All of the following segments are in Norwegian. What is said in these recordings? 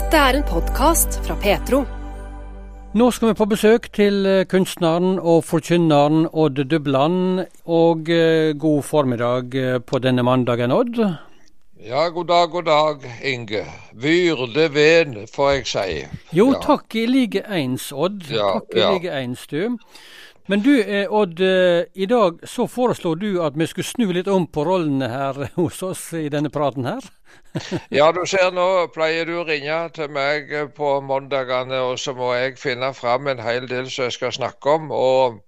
Dette er en podkast fra Petro. Nå skal vi på besøk til eh, kunstneren og forkynneren Odd Dubland. Og eh, god formiddag eh, på denne mandagen, Odd. Ja, god dag, god dag, Inge. Vyrde ven, får jeg si. Jo, Ja. takk i like eins, Odd. Ja, takk i ja. like eins, du. Men du, eh, Odd. eh, I dag så foreslår du at vi skulle snu litt om på rollene her hos oss i denne praten her. Ja, du ser nå pleier du å ringe til meg på mandagene, og så må jeg finne fram en hel del som jeg skal snakke om. og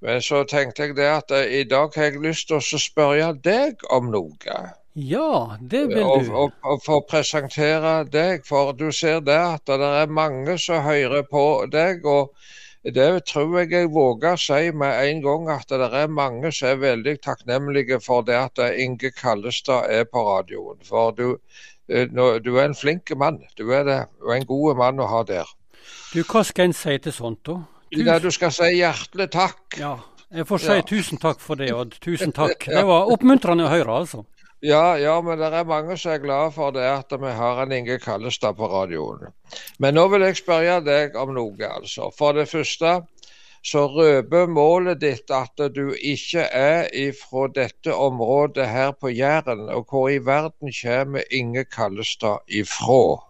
men så tenkte jeg det at eh, i dag har jeg lyst til å spørre deg om noe. Ja, det vil du. og, og få presentere deg, for du ser det at det er mange som hører på deg. og det tror jeg jeg våger si med en gang, at det er mange som er veldig takknemlige for det at Inge Kallestad er på radioen. For du, eh, du er en flink mann. Du er det. Er en god mann å ha der. Du, hva skal en si til sånt, da? Ja, du skal si hjertelig takk. Ja, jeg får si Ja. tusen takk for det, Odd. Tusen takk. Det var oppmuntrende å høre, altså. Ja, ja, men det er mange som er glade for det at vi har en Inge Kallestad på radioen. Men nå vil jeg spørre deg om noe, altså. For det første så røper målet ditt at du ikke er ifra dette området her på Jæren. Og hvor i verden kommer Inge Kallestad ifra?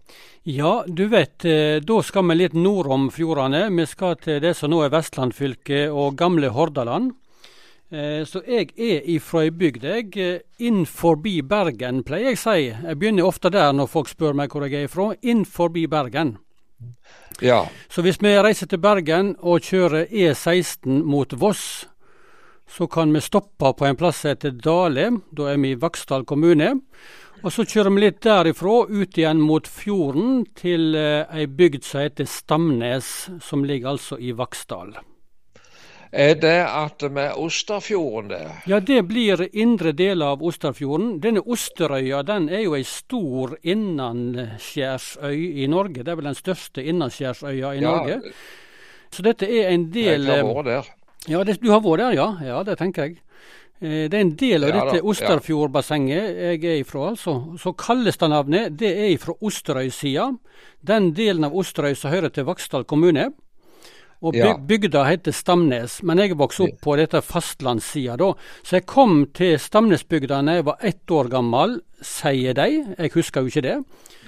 Ja, du vet, eh, da skal vi litt nord om fjordene. Vi skal til det som nå er Vestland fylke og gamle Hordaland. Eh, Så jeg er ifra ei bygd, jeg. eh, Inn forbi Bergen, pleier jeg å si. Jeg begynner ofte der når folk spør meg hvor jeg er ifra. Inn forbi Bergen. Ja, Så hvis vi reiser til Bergen og kjører E16 mot Voss, så kan vi stoppe på en plass som heter Dale. Da er vi i Vaksdal kommune. Og så kjører vi litt derifra ut igjen mot fjorden til eh, ei bygd som heter Stamnes, som ligger altså i Vaksdal. Er det at er Osterfjorden det? Ja, det blir indre del av Osterfjorden. Denne Osterøya den er jo ei stor innanskjærsøy i Norge. Det er vel den største innanskjærsøya i Ja, Norge. Så dette er en del Jeg har vært der. Ja, det, du har vært der, ja. Ja, Det tenker jeg. Eh, Det er en del av Ja dette. Osterfjordbassenget jeg er ifra, altså. Så det navnet. det er ifra Osterøy-sida. Den delen av Osterøy som hører til Vaksdal kommune. Og byg bygda heter Stamnes, men jeg vokste opp på dette fastlandssida da. Så jeg kom til Stamnesbygda da jeg var ett år gammel, sier de. Jeg husker jo ikke det.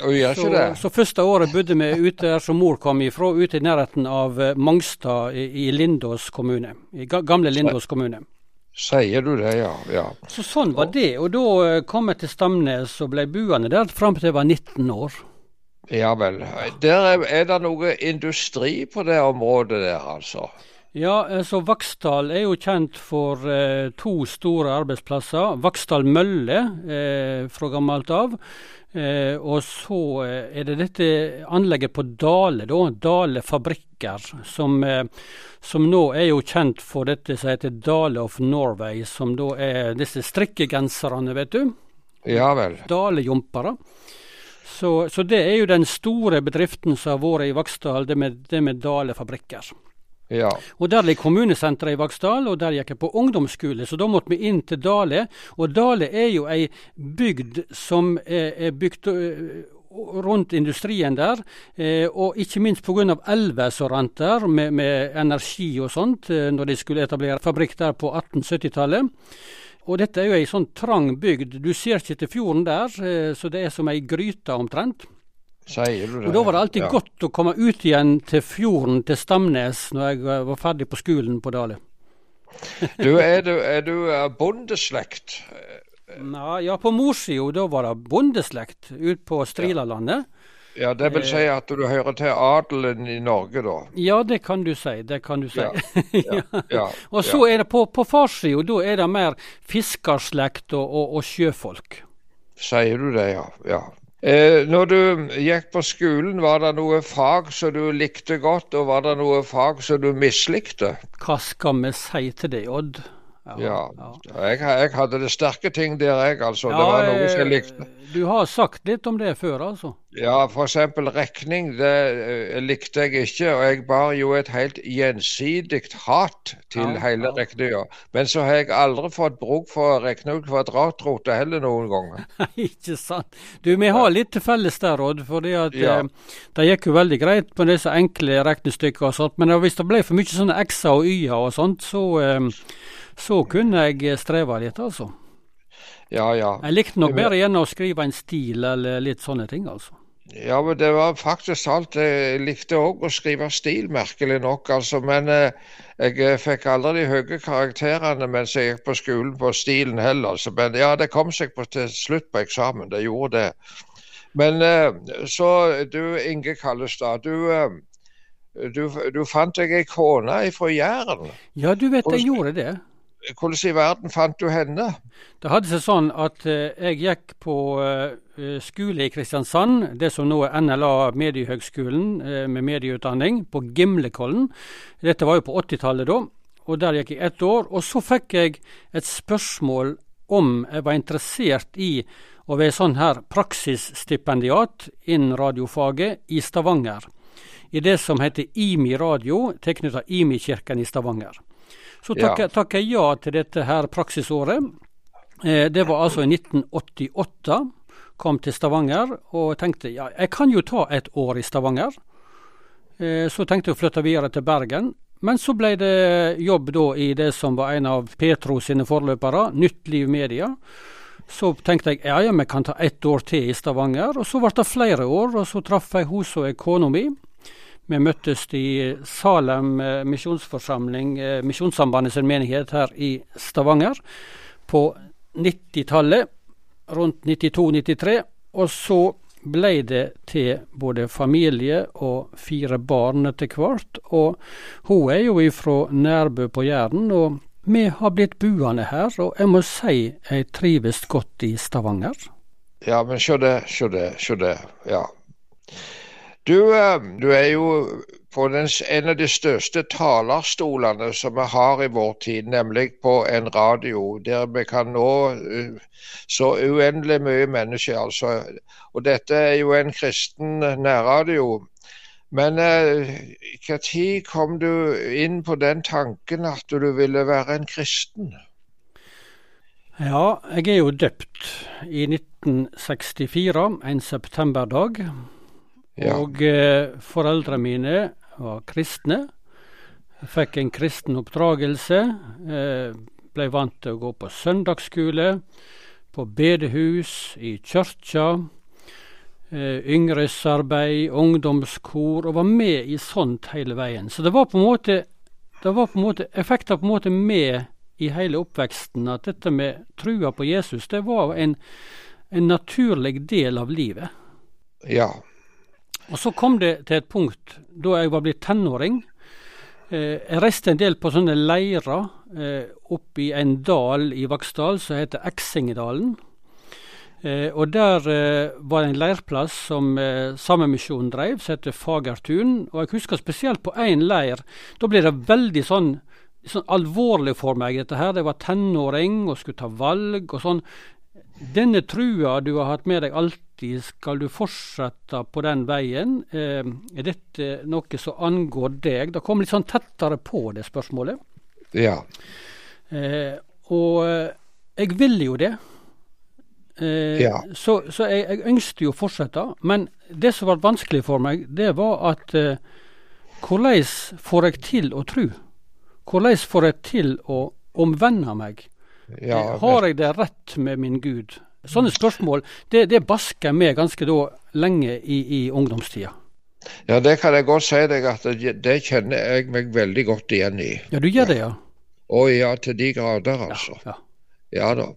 Og gjør ikke det? så første året bodde vi ute der som mor kom ifra, ute i nærheten av eh, Mangstad i, i Lindås kommune. I gamle Lindås kommune. Sier du det, ja. ja. Så sånn var det. Og da eh, kom jeg til Stamnes og ble buende der fram til jeg var 19 år. Ja vel. Der er, er det noe industri på det området der, altså? Ja, så Vaksdal er jo kjent for eh, to store arbeidsplasser. Vaksdal mølle eh, fra gammelt av. Eh, og så eh, er det dette anlegget på Dale, da. Dale fabrikker. Som, eh, som nå er jo kjent for dette som heter Dale of Norway. Som da er disse strikkegenserne, vet du. Ja vel. Dalejumpere. Så, så det er jo den store bedriften som har vært i Vaksdal, det med, det med Dale fabrikker. Ja. Og Der ligger kommunesenteret i Vaksdal, og der gikk jeg på ungdomsskole. Så da måtte vi inn til Dale. Og Dale er jo ei bygd som er, er bygd rundt industrien der. Eh, og ikke minst pga. elver som rant der, med, med energi og sånt, eh, når de skulle etablere fabrikk der på 1870-tallet. Og dette er jo ei sånn trang bygd. Du ser ikke til fjorden der, eh, så det er som ei gryte omtrent. Sier du det? Og Da var det alltid ja. godt å komme ut igjen til fjorden til Stamnes når jeg eh, var ferdig på skolen på Dale. Du, er du, er du eh, bondeslekt? Nei, ja, på morssida da var det bondeslekt ut på Strilalandet. Ja, det vil si at du hører til adelen i Norge, da? Ja, det kan du si. Det kan du si. Ja, Ja. ja Og så er det på, på farssida, da er det mer fiskerslekt og, og, og sjøfolk. Sier du det, ja. ja. Eh, når du gikk på skolen, var det noe fag som du likte godt, og var det noe fag som du mislikte? Hva skal vi si til det, Odd? Ja. Jeg, jeg, hadde det sterke ting der, jeg. altså. Ja, det var noe som jeg likte. Du har sagt litt om det før, altså? Ja, f.eks. regning. Det uh, likte jeg ikke. Og jeg bar jo et helt gjensidig hat til Ja, hele ja. regninga. Men så har jeg aldri fått bruk for å regne ut kvadratrote heller noen ganger. Ikke sant. Du, vi har litt til felles der, Odd. For det, at, Ja. eh, det gikk jo veldig greit på disse enkle regnestykkene og sånt. Men hvis det ble for mye sånne x-er og y-er og sånt, så, eh, så kunne jeg streve litt, altså. Ja, ja. Jeg likte nok bedre igjen å skrive en stil eller litt sånne ting, altså. Ja, men det var faktisk alt. Jeg likte òg å skrive stil, merkelig nok. altså. Men eh, jeg eh, fikk aldri de høye karakterene mens jeg gikk på skolen på stilen heller. altså. Men ja, det kom seg på, til slutt på eksamen. Det gjorde det. Men eh, så du Inge Kallestad, du, du, du fant deg ei kone fra Jæren. Ja, du vet, jeg gjorde det. Hvordan i verden fant du henne? Det hadde seg sånn at eh, jeg gikk på eh, skole i Kristiansand, det som nå er NLA Mediehøgskolen eh, med medieutdanning, på Gimlekollen. Dette var jo på 80-tallet da, og der gikk jeg ett år. Og så fikk jeg et spørsmål om jeg var interessert i å være sånn her praksisstipendiat innen radiofaget i Stavanger. I det som heter IMI Radio, tilknyttet IMI-kirken i Stavanger. Så Ja. takket takk jeg ja til dette her praksisåret. Eh, det var altså i 1988. Kom til Stavanger og tenkte ja, jeg kan jo ta et år i Stavanger. Eh, så tenkte jeg å flytte videre til Bergen. Men så ble det jobb da i det som var en av Petro sine forløpere, Nytt Liv Media. Så tenkte jeg ja, ja, vi kan ta ett år til i Stavanger. Og så ble det flere år, og så traff jeg hun som er kona mi. Vi møttes i Salem eh, misjonsforsamling, eh, Misjonssambandet sin menighet her i Stavanger på 90-tallet, rundt 92-93. Og så ble det til både familie og fire barn etter hvert. Og hun er jo ifra Nærbø på Jæren, og vi har blitt buende her. Og jeg må si jeg trives godt i Stavanger. Ja, men sjå det, sjå det, sjå det. Ja. Du, eh, du er jo på den, en av de største talerstolene som vi har i vår tid, nemlig på en radio, der vi kan nå eh, så uendelig mye mennesker. Altså. Og dette er jo en kristen nærradio. Men når kom du inn på den tanken at du ville være en kristen? Ja, jeg er jo døpt i 1964, en septemberdag. Og eh, foreldrene mine var kristne. Fikk en kristen oppdragelse. Eh, ble vant til å gå på søndagsskole, på bedehus, i kirka. Eh, yngresarbeid, ungdomskor, og var med i sånt hele veien. Så det var på en måte, det var på en måte Jeg fikk det på en måte med i hele oppveksten at dette med trua på Jesus, det var en, en naturlig del av livet. Ja. Og så kom det til et punkt da jeg var blitt tenåring. Eh, jeg reiste en del på sånne leirer eh, opp i en dal i Vaksdal som heter Eksingedalen. Eh, og der eh, var det en leirplass som eh, Samemisjonen drev, som heter Fagertun. Og jeg husker spesielt på én leir. Da ble det veldig sånn, sånn alvorlig for meg, dette her. Jeg var tenåring og skulle ta valg og sånn. Denne trua du har hatt med deg alltid, skal du fortsette på den veien? Eh, er dette noe som angår deg? Det kom litt sånn tettere på det spørsmålet. Ja. Eh, og eh, jeg ville jo det. Eh, Ja. Så, så jeg, jeg ønskte jo å fortsette. Men det som var vanskelig for meg, det var at eh, hvordan får jeg til å tro? Hvordan får jeg til å omvende meg? Ja Eh, Har jeg det rett med min Gud? Sånne spørsmål det, det basker meg ganske da lenge i, i ungdomstida. Ja, det kan jeg godt si deg at det, det kjenner jeg meg veldig godt igjen i. Ja, du gjør det, ja? Å ja, til de grader, altså. ja. Ja da.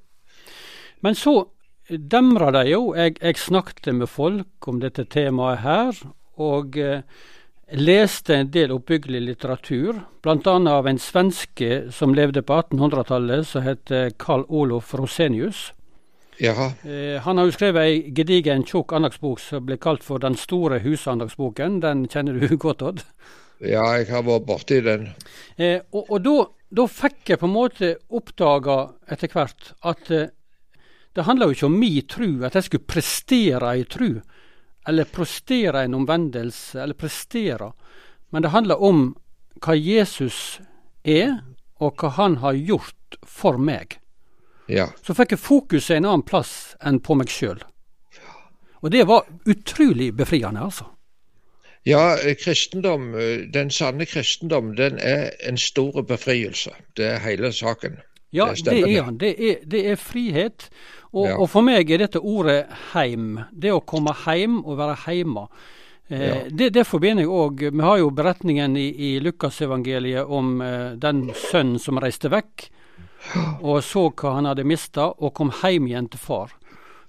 Men så demra det jo. Jeg, jeg snakket med folk om dette temaet her, og eh, leste en del oppbyggelig litteratur, bl.a. av en svenske som levde på 1800-tallet, som het Carl Olof Rosenius. Jaha. Eh, han har jo skrevet ei gedigen, tjukk andagsbok som ble kalt for Den store husandagsboken. Den kjenner du godt, Odd. ja jeg har vært borti den. Eh, og, og da da fikk jeg på en måte oppdaga etter hvert at eh, det handla jo ikke om min tru, at jeg skulle prestere ei tru, eller prestere en omvendelse, eller prestere. Men det handler om hva Jesus er, og hva han har gjort for meg. Ja. Så fikk jeg fokuset en annen plass enn på meg sjøl. Og det var utrolig befriende, altså. Ja, kristendom, den sanne kristendom, den er en stor befrielse. Det er hele saken. Ja, det, er han. Det er, det er frihet. Og, ja. og, for meg er dette ordet heim. Det å komme heim og være heima. Eh, ja. det, det, forbinder jeg òg Vi har jo beretningen i, i Lukasevangeliet om eh, den sønnen som reiste vekk og så hva han hadde mista, og kom heim igjen til far.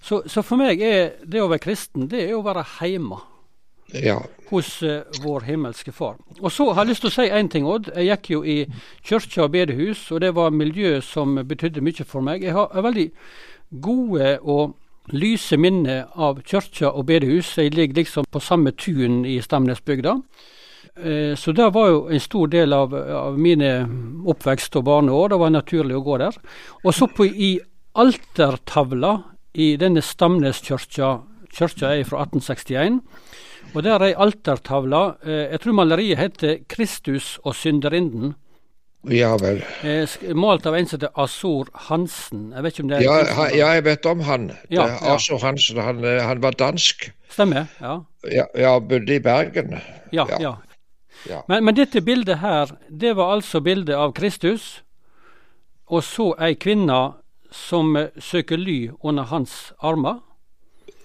Så, så, for meg er det å være kristen, det er å være heima. Ja. Hos uh, vår himmelske Far. Og så har jeg lyst til å si én ting, Odd. Jeg gikk jo i kirke og bedehus, og det var miljø som betydde mye for meg. Jeg har, veldig gode og lyse minner av kirke og bedehus. Jeg ligger liksom på samme tun i Stamnesbygda. Uh, så det var jo en stor del av, av mine oppvekst og barneår. Det var naturlig å gå der. Og så på, i altertavla i denne Stamneskirka, kirka er fra 1861. Og der er ei altertavle. Eh, jeg tror maleriet heter 'Kristus og synderinden'. Ja vel. Eh, malt av en som heter Azor Hansen. Jeg vet ikke om det er Ja, han, ja jeg vet om han. Ja, ja. Azor Hansen. Han, eh, han, var dansk. Stemmer. Ja. Ja, ja bodde i Bergen. Ja. ja. ja. Men, men, dette bildet her, det var altså bildet av Kristus, og så ei kvinne som søker ly under hans armer.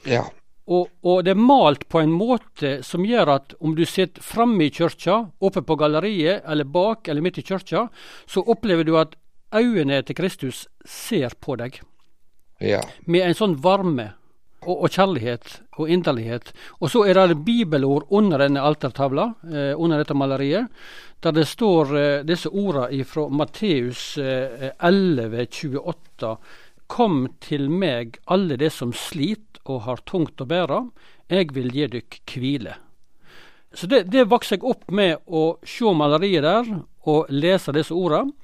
Ja. Og, og, det er malt på en måte som gjør at om du sitter framme i kirka, oppe på galleriet, eller bak eller midt i kirka, så opplever du at øynene til Kristus ser på deg. Ja. Med en sånn varme og, og, kjærlighet og inderlighet. Og så er det bibelord under denne altertavla, eh, under dette maleriet, der det står eh, disse ordene fra Matteus eh, 11, 28. Kom til meg, alle de som sliter og har tungt å bære, jeg vil gi dykk hvile. Så det, det vokste jeg opp med å se maleriet der og lese disse ordene.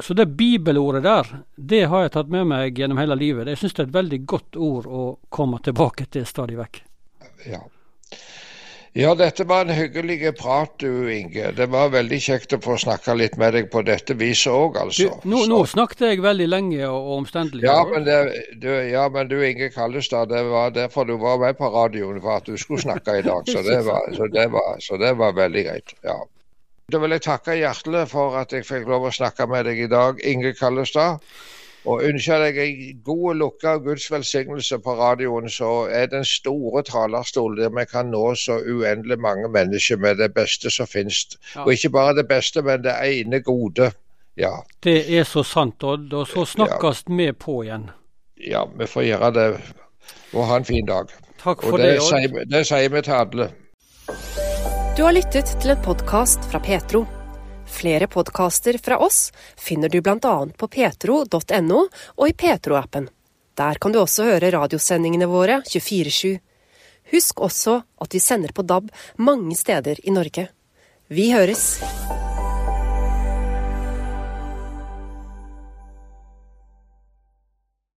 Så det bibelordet der, det har jeg tatt med meg gjennom hele livet. Jeg syns det er et veldig godt ord å komme tilbake til stadig vekk. Ja. Ja, dette var en hyggelig prat du, Inge. Det var veldig kjekt å få snakke litt med deg på dette viset òg, altså. Du, nå, nå, snakket jeg veldig lenge og, omstendelig. Ja, men, du, ja, men du Inge Kallestad, det var derfor du var med på radioen, for at du skulle snakke i dag. Så det var, så det var, så det var veldig greit. ja. Da vil jeg takke hjertelig for at jeg fikk lov å snakke med deg i dag, Inge Kallestad. Og ønsker deg en god lukke av Guds velsignelse på radioen, så er den store talerstolen der vi kan nå så uendelig mange mennesker med det beste som finnes. Ja. Og ikke bare det beste, men det ene gode. Ja. Det er så sant, Odd. Og så snakkes vi ja. på igjen. Ja, vi får gjøre det. Og ha en fin dag. Takk for og det, det Odd. det sier vi til alle. Du har lyttet til en podkast fra Petro. Flere podkaster fra oss finner du bl.a. på petro.no og i Petro-appen. Der kan du også høre radiosendingene våre 24-7. Husk også at vi sender på DAB mange steder i Norge. Vi høres!